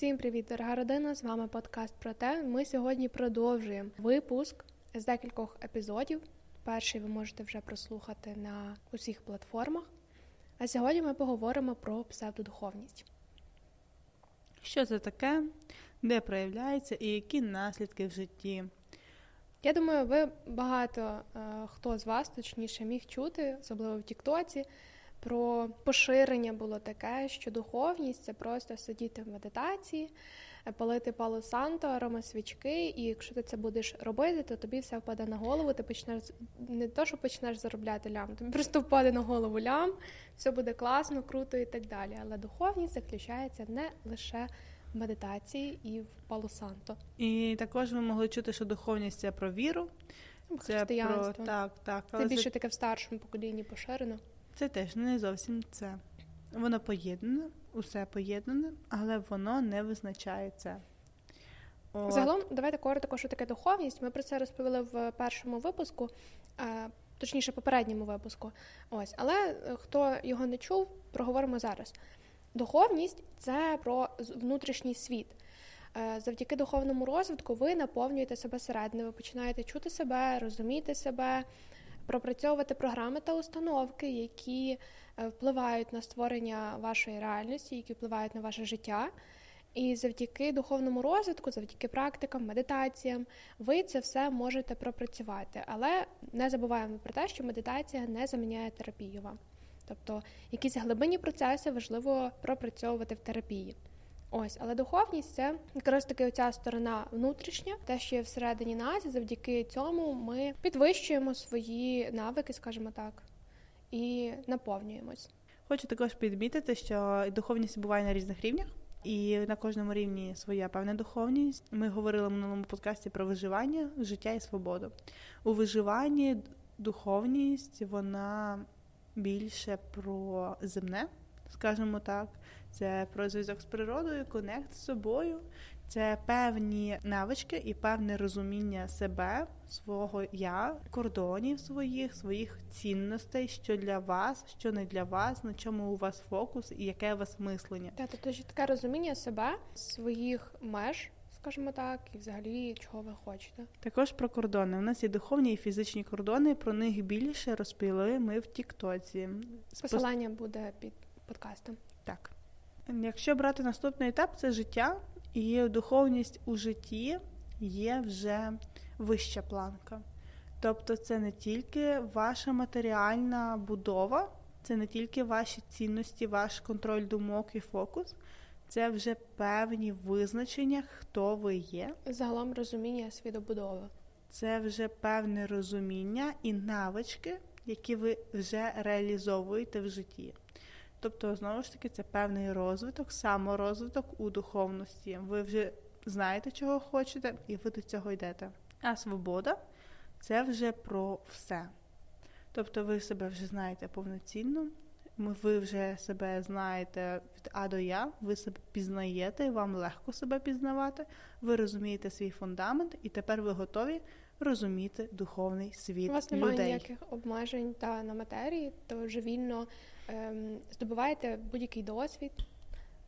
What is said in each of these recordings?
Всім привіт, дорога родина! З вами подкаст про те. Ми сьогодні продовжуємо випуск з декількох епізодів. Перший ви можете вже прослухати на усіх платформах. А сьогодні ми поговоримо про псевдодуховність. Що це таке, де проявляється і які наслідки в житті? Я думаю, ви багато е, хто з вас, точніше, міг чути, особливо в Тіктоці, про поширення було таке, що духовність це просто сидіти в медитації, палити пало санто, арома свічки, і якщо ти це будеш робити, то тобі все впаде на голову. Ти почнеш не то, що почнеш заробляти лям, тобі просто впаде на голову лям, все буде класно, круто і так далі. Але духовність заключається не лише в медитації і в пало санто. І також ви могли чути, що духовність це про віру. Це про так, так. Це більше таке в старшому поколінні поширено. Це теж не зовсім це. Воно поєднане, усе поєднане, але воно не визначає це. От. Загалом, давайте коротко, що таке духовність. Ми про це розповіли в першому випуску, точніше, попередньому випуску. Ось, але е, хто його не чув, проговоримо зараз. Духовність це про внутрішній світ. Е, завдяки духовному розвитку ви наповнюєте себе середини, ви починаєте чути себе, розуміти себе, пропрацьовувати програми та установки, які е, впливають на створення вашої реальності, які впливають на ваше життя. І завдяки духовному розвитку, завдяки практикам, медитаціям, ви це все можете пропрацювати. Але не забуваємо про те, що медитація не заміняє терапію вам. Тобто якісь глибинні процеси важливо пропрацьовувати в терапії. Ось, але духовність це якраз таки оця сторона внутрішня, те, що є всередині нас, і завдяки цьому ми підвищуємо свої навики, скажімо так, і наповнюємось. Хочу також підмітити, що духовність буває на різних рівнях. І на кожному рівні своя певна духовність. Ми говорили в минулому подкасті про виживання, життя і свободу. У виживанні духовність вона більше про земне, скажімо так. Це про зв'язок з природою, конект з собою, це певні навички і певне розуміння себе, свого я, кордонів своїх, своїх цінностей, що для вас, що не для вас, на чому у вас фокус і яке у вас мислення. Так, тобто таке розуміння себе, своїх меж. Скажімо так, і взагалі чого ви хочете. Також про кордони. У нас є духовні і фізичні кордони. Про них більше розповіли ми в Тіктоці. Посилання буде під подкастом. Так. Якщо брати наступний етап, це життя, і духовність у житті є вже вища планка. Тобто, це не тільки ваша матеріальна будова, це не тільки ваші цінності, ваш контроль думок і фокус, це вже певні визначення, хто ви є. Загалом розуміння свідобудови. Це вже певне розуміння і навички, які ви вже реалізовуєте в житті. Тобто, знову ж таки, це певний розвиток, саморозвиток у духовності. Ви вже знаєте, чого хочете, і ви до цього йдете. А свобода це вже про все. Тобто ви себе вже знаєте повноцінно, ви вже себе знаєте від А до Я, ви себе пізнаєте, вам легко себе пізнавати, ви розумієте свій фундамент, і тепер ви готові розуміти духовний світ. У вас немає людей. ніяких обмежень та на матерії, то вже вільно ем, здобуваєте будь-який досвід,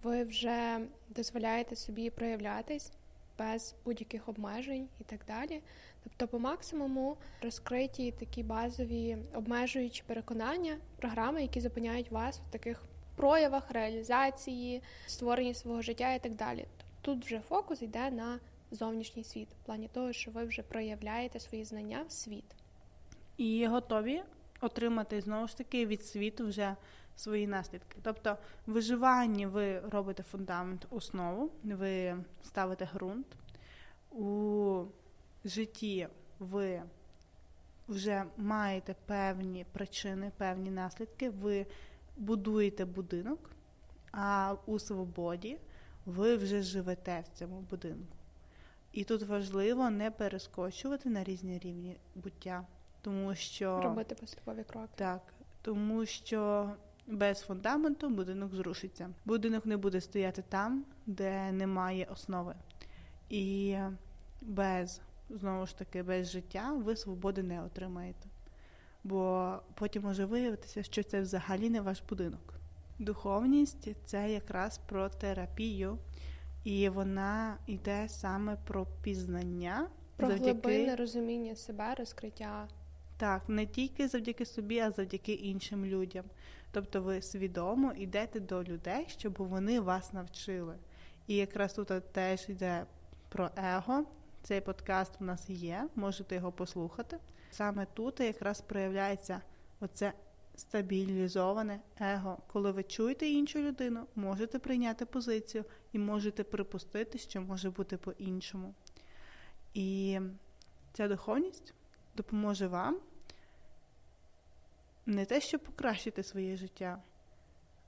ви вже дозволяєте собі проявлятись без будь-яких обмежень і так далі. Тобто, по максимуму розкриті такі базові обмежуючі переконання, програми, які зупиняють вас в таких проявах, реалізації, створенні свого життя і так далі. Тут вже фокус йде на зовнішній світ, в плані того, що ви вже проявляєте свої знання в світ. І готові отримати знову ж таки від світу вже свої наслідки. Тобто, в виживанні ви робите фундамент, основу, ви ставите ґрунт. У житті ви вже маєте певні причини, певні наслідки, ви будуєте будинок, а у свободі ви вже живете в цьому будинку. І тут важливо не перескочувати на різні рівні буття, тому що робити поступові кроки. Так, тому що без фундаменту будинок зрушиться. Будинок не буде стояти там, де немає основи. І без, знову ж таки, без життя ви свободи не отримаєте. Бо потім може виявитися, що це взагалі не ваш будинок. Духовність це якраз про терапію І вона йде саме про пізнання, Про завдяки глибинне розуміння себе, розкриття. так, не тільки завдяки собі, а завдяки іншим людям. Тобто ви свідомо йдете до людей, щоб вони вас навчили. І якраз тут теж йде про его. Цей подкаст у нас є, можете його послухати. Саме тут якраз проявляється оце стабілізоване его. Коли ви чуєте іншу людину, можете прийняти позицію і можете припустити, що може бути по-іншому. І ця духовність допоможе вам не те, щоб покращити своє життя,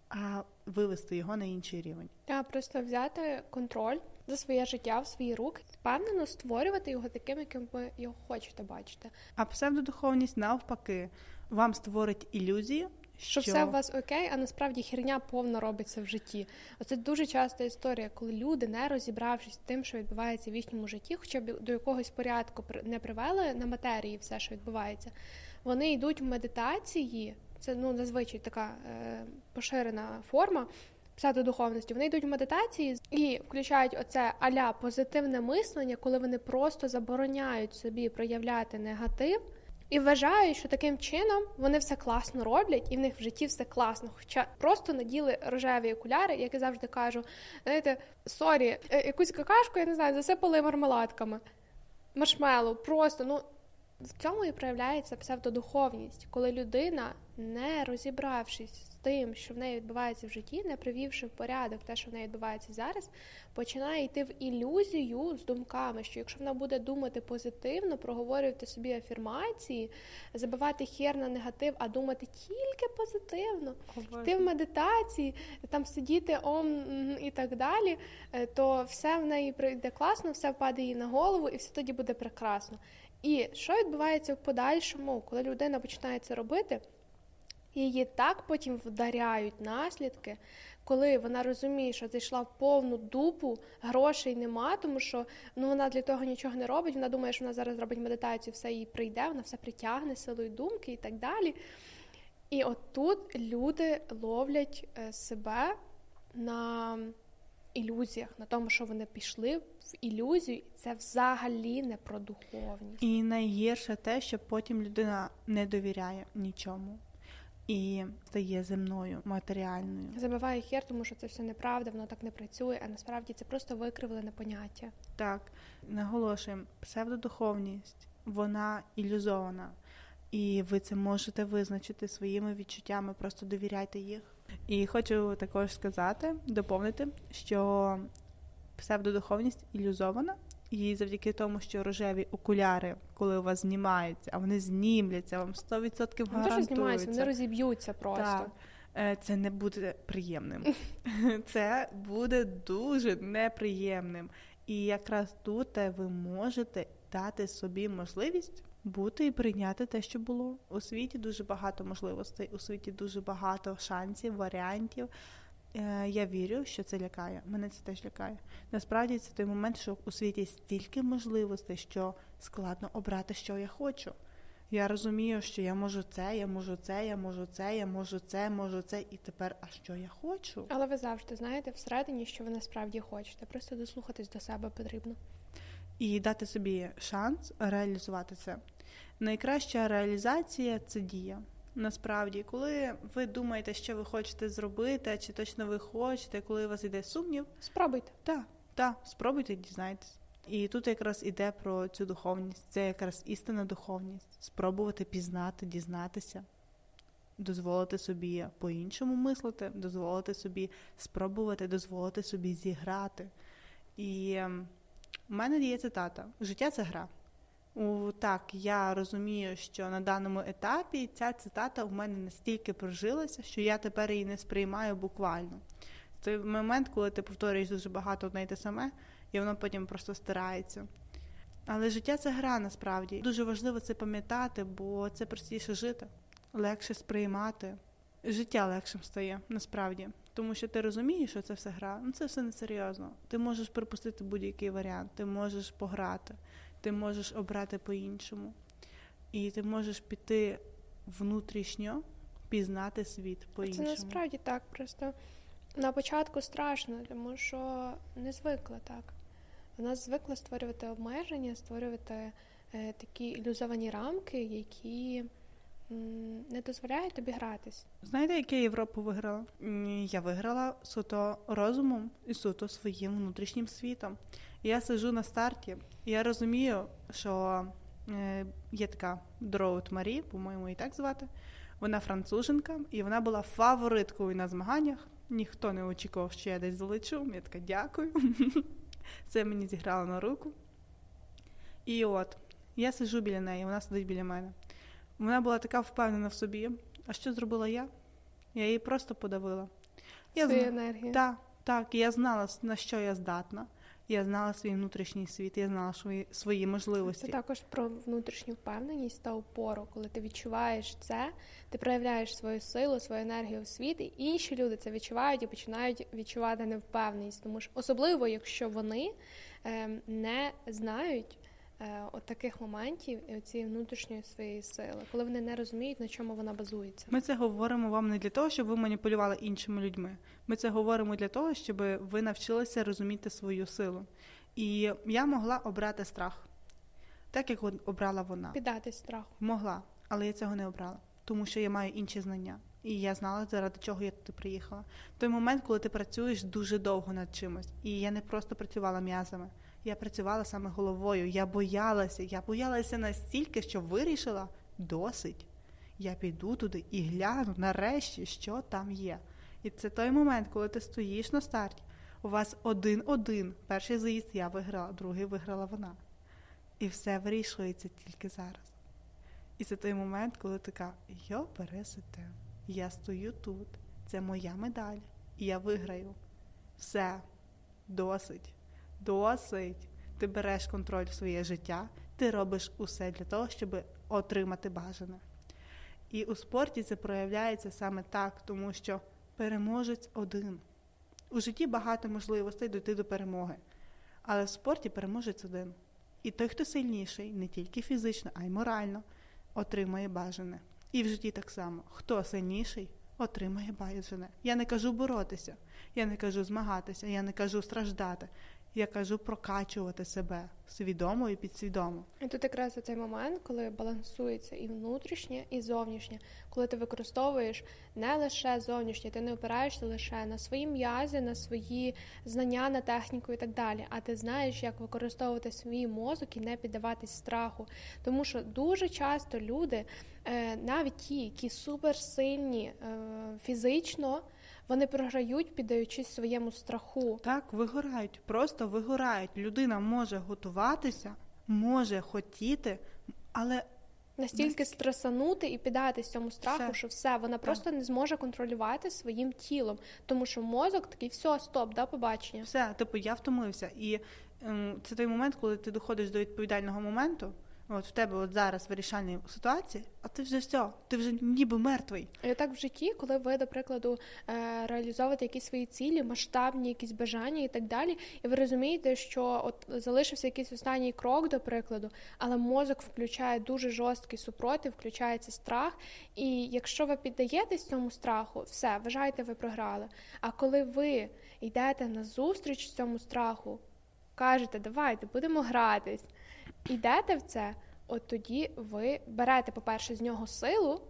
а вивести його на інший рівень. А просто взяти контроль за своє життя в свої руки, впевнено створювати його таким, яким ви його хочете бачити. А псевдодуховність навпаки вам створить ілюзію, Що, що все у вас окей, а насправді херня повно робиться в житті. Оце дуже часта історія, коли люди, не розібравшись з тим, що відбувається в їхньому житті, хоча б до якогось порядку не привели на матерії все, що відбувається, вони йдуть в медитації. Це ну зазвичай така е, поширена форма псевдодуховності. Вони йдуть в медитації і включають оце аля позитивне мислення, коли вони просто забороняють собі проявляти негатив. І вважають, що таким чином вони все класно роблять, і в них в житті все класно. Хоча просто наділи рожеві окуляри, як я завжди кажу, знаєте, сорі, е, якусь какашку, я не знаю, засипали мармеладками, маршмелу, просто ну. В цьому і проявляється псевдодуховність, коли людина, не розібравшись з тим, що в неї відбувається в житті, не привівши в порядок те, що в неї відбувається зараз, починає йти в ілюзію з думками, що якщо вона буде думати позитивно, проговорювати собі афірмації, забивати хер на негатив, а думати тільки позитивно, йти в медитації, там сидіти ом і так далі, е, то все в неї прийде класно, все впаде їй на голову, і все тоді буде прекрасно. І що відбувається в подальшому, коли людина починає це робити? Її так потім вдаряють наслідки, коли вона розуміє, що зайшла в повну дупу, грошей нема, тому що ну вона для того нічого не робить. Вона думає, що вона зараз робить медитацію, все їй прийде, вона все притягне силою думки і так далі. І от тут люди ловлять е, себе на ілюзіях, на тому, що вони пішли в ілюзію, і це взагалі не про духовність. І найгірше те, що потім людина не довіряє нічому і стає земною, матеріальною. Забиває хер, тому що це все неправда, воно так не працює, а насправді це просто викривлене поняття. Так, наголошуємо, псевдодуховність, вона ілюзована, і ви це можете визначити своїми відчуттями, просто довіряйте їх. І хочу також сказати, доповнити, що псевдодуховність ілюзована, і завдяки тому, що рожеві окуляри, коли у вас знімаються, а вони знімляться, вам 100% Вони теж знімаються, вони розіб'ються просто. Так. Е, Це не буде приємним. Це буде дуже неприємним. І якраз тут е, ви можете дати собі можливість бути і прийняти те, що було. У світі дуже багато можливостей, у світі дуже багато шансів, варіантів. Е, Я вірю, що це лякає. Мене це теж лякає. Насправді це той момент, що у світі стільки можливостей, що складно обрати, що я хочу. Я розумію, що я можу це, я можу це, я можу це, я можу це, можу це, і тепер, а що я хочу? Але ви завжди знаєте всередині, що ви насправді хочете. Просто дослухатись до себе потрібно. І дати собі шанс реалізувати це. Найкраща реалізація це дія. Насправді, коли ви думаєте, що ви хочете зробити, чи точно ви хочете, коли у вас йде сумнів, Спробуйте. так, так, спробуйте дізнайтесь. І тут якраз іде про цю духовність. Це якраз істинна духовність. Спробувати пізнати, дізнатися, дозволити собі по-іншому мислити, дозволити собі спробувати, дозволити собі зіграти. І ем, у мене є цитата: життя це гра. У, так, я розумію, що на даному етапі ця цитата у мене настільки прожилася, що я тепер її не сприймаю буквально. Це момент, коли ти повторюєш дуже багато одне й те саме, і воно потім просто стирається. Але життя це гра насправді. Дуже важливо це пам'ятати, бо це простіше жити, легше сприймати. Життя легшим стає насправді. Тому що ти розумієш, що це все гра. Ну це все несерйозно. Ти можеш припустити будь-який варіант, ти можеш пограти, ти можеш обрати по-іншому. І ти можеш піти внутрішньо, пізнати світ Це по-іншому. насправді так. Просто На початку страшно, тому що не звикла так. Вона звикла створювати обмеження, створювати е, такі ілюзовані рамки, які не дозволяють тобі гратись. Знаєте, яке Європу виграла? Я виграла суто розумом і суто своїм внутрішнім світом. Я сижу на старті, і я розумію, що е, є така Дроут Марі, по-моєму, і так звати. Вона француженка, і вона була фавориткою на змаганнях. Ніхто не очікував, що я десь залечу. Я така дякую. Це мені зіграло на руку. І от, я сижу біля неї, вона сидить біля мене. Вона була така впевнена в собі. А що зробила я? Я її просто подавила. Я Свою зна- енергію. Так, так, я знала, на що я здатна. Я знала свій внутрішній світ, я знала свої, свої можливості. Це також про внутрішню впевненість та опору. Коли ти відчуваєш це, ти проявляєш свою силу, свою енергію в світ, і інші люди це відчувають і починають відчувати невпевненість. Тому що особливо, якщо вони е, не знають от таких моментів і цієї внутрішньої своєї сили, коли вони не розуміють, на чому вона базується. Ми це говоримо вам не для того, щоб ви маніпулювали іншими людьми. Ми це говоримо для того, щоб ви навчилися розуміти свою силу. І я могла обрати страх, так як обрала вона. Піддатись страху. Могла, але я цього не обрала, тому що я маю інші знання. І я знала, заради чого я туди приїхала. Той момент, коли ти працюєш дуже довго над чимось. І я не просто працювала м'язами, я працювала саме головою. Я боялася, я боялася настільки, що вирішила досить. Я піду туди і гляну нарешті, що там є. І це той момент, коли ти стоїш на старті. У вас один-один. Перший заїзд я виграла, другий виграла вона. І все вирішується тільки зараз. І це той момент, коли така, йо, пересите, я стою тут, це моя медаль, і я виграю. Все, досить, досить. Ти береш контроль в своє життя, ти робиш усе для того, щоб отримати бажане. І у спорті це проявляється саме так, тому що переможець один. У житті багато можливостей дойти до перемоги, але в спорті переможець один. І той, хто сильніший, не тільки фізично, а й морально, отримає бажане. І в житті так само. Хто сильніший, отримає бажане. Я не кажу боротися, я не кажу змагатися, я не кажу страждати. Я кажу прокачувати себе свідомо і підсвідомо. І тут якраз цей момент, коли балансується і внутрішнє, і зовнішнє, коли ти використовуєш не лише зовнішнє, ти не опираєшся лише на свої м'язи, на свої знання, на техніку і так далі. А ти знаєш, як використовувати свій мозок і не піддаватись страху. Тому що дуже часто люди, е, навіть ті, які суперсильні е, фізично, вони програють, піддаючись своєму страху. Так, вигорають, просто вигорають. Людина може готуватися, може хотіти, але Настільки стресанути і піддатись цьому страху, Все. що все, вона просто не зможе контролювати своїм тілом, тому що мозок такий, все, стоп, до побачення. все, типу, я втомився. І ем, це той момент, коли ти доходиш до відповідального моменту. От в тебе от зараз вирішальна ситуація, а ти вже все, ти вже ніби мертвий. Так в житті, коли ви, до прикладу, е, реалізовуєте якісь свої цілі, масштабні якісь бажання і так далі, і ви розумієте, що от залишився якийсь останній крок, до прикладу, але мозок включає дуже жорсткий супротив, включається страх. І якщо ви піддаєтесь цьому страху, все, вважайте, ви програли. А коли ви йдете на зустріч цьому страху, кажете, давайте будемо гратись, йдете в це, от тоді ви берете, по-перше, з нього силу.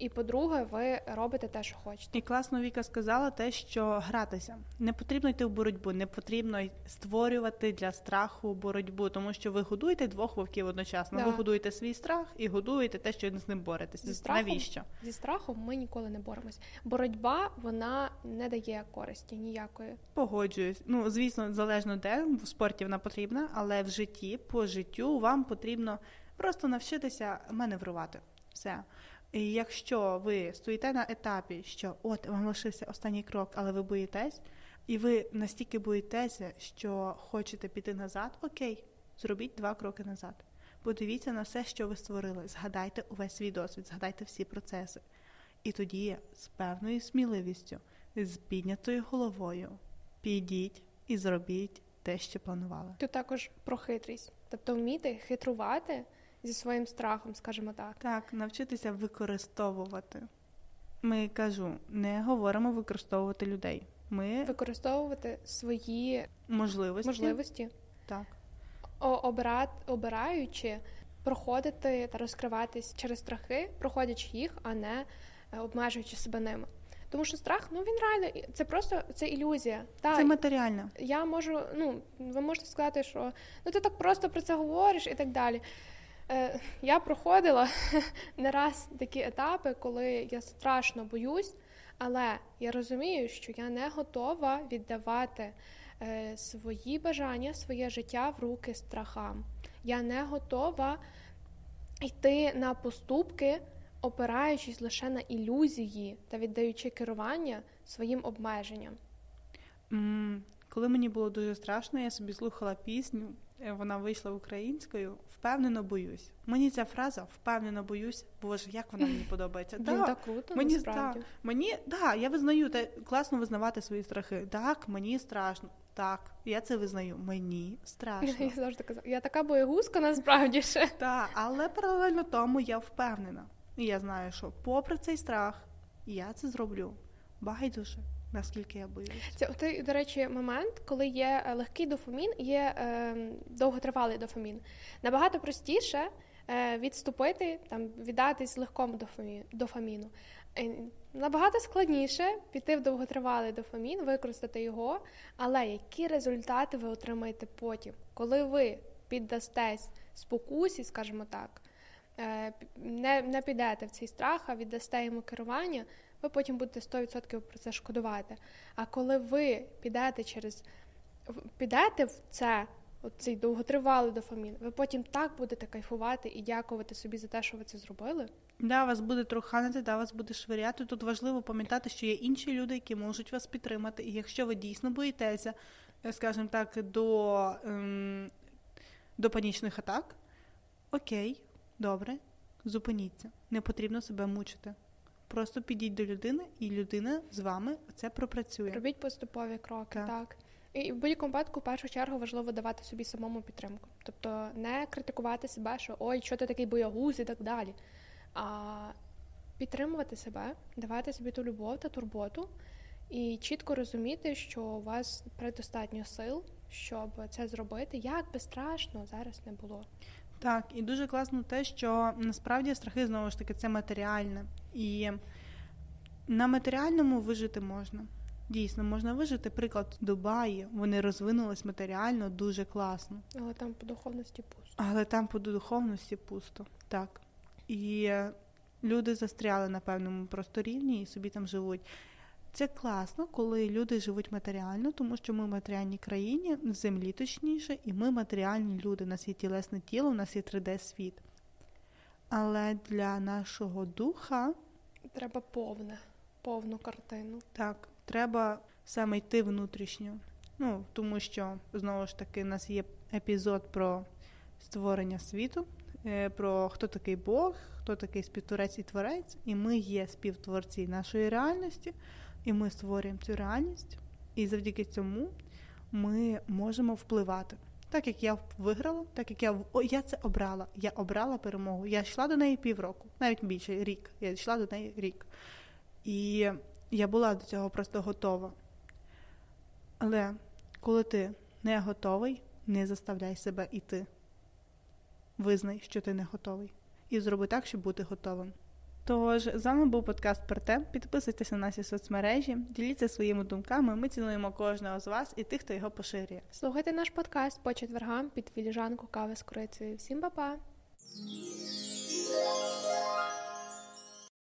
І по-друге, ви робите те, що хочете. І класно Віка сказала те, що гратися не потрібно йти в боротьбу, не потрібно створювати для страху боротьбу, тому що ви годуєте двох вовків одночасно. Да. Ви годуєте свій страх і годуєте те, що з ним боретесь. Зі страхом? Навіщо? Зі страхом ми ніколи не боремось. Боротьба вона не дає користі ніякої. Погоджуюсь. Ну звісно, залежно де в спорті вона потрібна, але в житті, по життю вам потрібно просто навчитися маневрувати. Все. І якщо ви стоїте на етапі, що от вам лишився останній крок, але ви боїтесь, і ви настільки боїтеся, що хочете піти назад, окей, зробіть два кроки назад. Подивіться на все, що ви створили. Згадайте увесь свій досвід, згадайте всі процеси. І тоді з певною сміливістю, з піднятою головою, підіть і зробіть те, що планували. Тут також про хитрість, тобто вміти хитрувати зі своїм страхом, скажімо так. Так, навчитися використовувати. Ми кажу, не говоримо використовувати людей. Ми використовувати свої можливості. можливості, Так. обират, обираючи проходити та розкриватись через страхи, проходячи їх, а не е, обмежуючи себе ними. Тому що страх, ну він реально це просто це ілюзія. Та, це матеріально. Я можу, ну ви можете сказати, що ну ти так просто про це говориш і так далі. Е, Я проходила не раз такі етапи, коли я страшно боюсь, але я розумію, що я не готова віддавати е, свої бажання, своє життя в руки страхам. Я не готова йти на поступки, опираючись лише на ілюзії та віддаючи керування своїм обмеженням. Коли мені було дуже страшно, я собі слухала пісню. Е, вона вийшла українською. Впевнено боюсь. Мені ця фраза впевнено боюсь. Боже, як вона мені подобається. Да, так круто, мені насправді. Да, мені да, я визнаю те класно визнавати свої страхи. Так, мені страшно. Так, я це визнаю. Мені страшно. Я завжди казала, я така боєгузка насправді ще. Так, але паралельно тому я впевнена. І я знаю, що попри цей страх, я це зроблю. Байдуже. Наскільки я боюсь. Це той, до речі, момент, коли є е, легкий дофамін, є е, довготривалий дофамін. Набагато простіше е, відступити, там віддатись легкому дофаміну. Е, набагато складніше піти в довготривалий дофамін, використати його. Але які результати ви отримаєте потім, коли ви піддастесь спокусі, скажімо так, е, не, не підете в цей страх, а віддасте йому керування ви потім будете 100% про це шкодувати. А коли ви підете через підете в це, цей довготривалий дофамін, ви потім так будете кайфувати і дякувати собі за те, що ви це зробили. Да, вас буде троханити, да, вас буде швиряти. Тут важливо пам'ятати, що є інші люди, які можуть вас підтримати. І якщо ви дійсно боїтеся, е, скажімо так, до, ем, до панічних атак, окей, добре, зупиніться. Не потрібно себе мучити. Просто підіть до людини, і людина з вами це пропрацює. Робіть поступові кроки, так. так. І в будь-якому випадку, в першу чергу, важливо давати собі самому підтримку. Тобто не критикувати себе, що ой, що ти такий боягуз і так далі. А підтримувати себе, давати собі ту любов та турботу, і чітко розуміти, що у вас предостатньо сил, щоб це зробити, як би страшно зараз не було. Так, і дуже класно те, що насправді страхи знову ж таки це матеріальне. І на матеріальному вижити можна. Дійсно, можна вижити приклад Дубаї. Вони розвинулись матеріально дуже класно. Але там по духовності пусто. Але там по духовності пусто, так. І люди застряли на певному просто рівні і собі там живуть. Це класно, коли люди живуть матеріально, тому що ми в матеріальній країні, в землі точніше, і ми матеріальні люди. У нас є тілесне тіло, у нас є 3D-світ. Але для нашого духа треба повне, повну картину. Так, треба саме йти внутрішньо. Ну, тому що знову ж таки у нас є епізод про створення світу, е, про хто такий Бог, хто такий співтворець і творець, і ми є співтворці нашої реальності. І ми створюємо цю реальність, і завдяки цьому ми можемо впливати. Так як я виграла, так як я О, я це обрала. Я обрала перемогу. Я йшла до неї півроку, навіть більше рік. Я йшла до неї рік. І я була до цього просто готова. Але коли ти не готовий, не заставляй себе іти. Визнай, що ти не готовий. І зроби так, щоб бути готовим. Тож з вами був подкаст Перте. Підписуйтесь на наші соцмережі, діліться своїми думками. Ми цінуємо кожного з вас і тих, хто його поширює. Слухайте наш подкаст по четвергам під філіжанку кави з корицею. Всім па-па!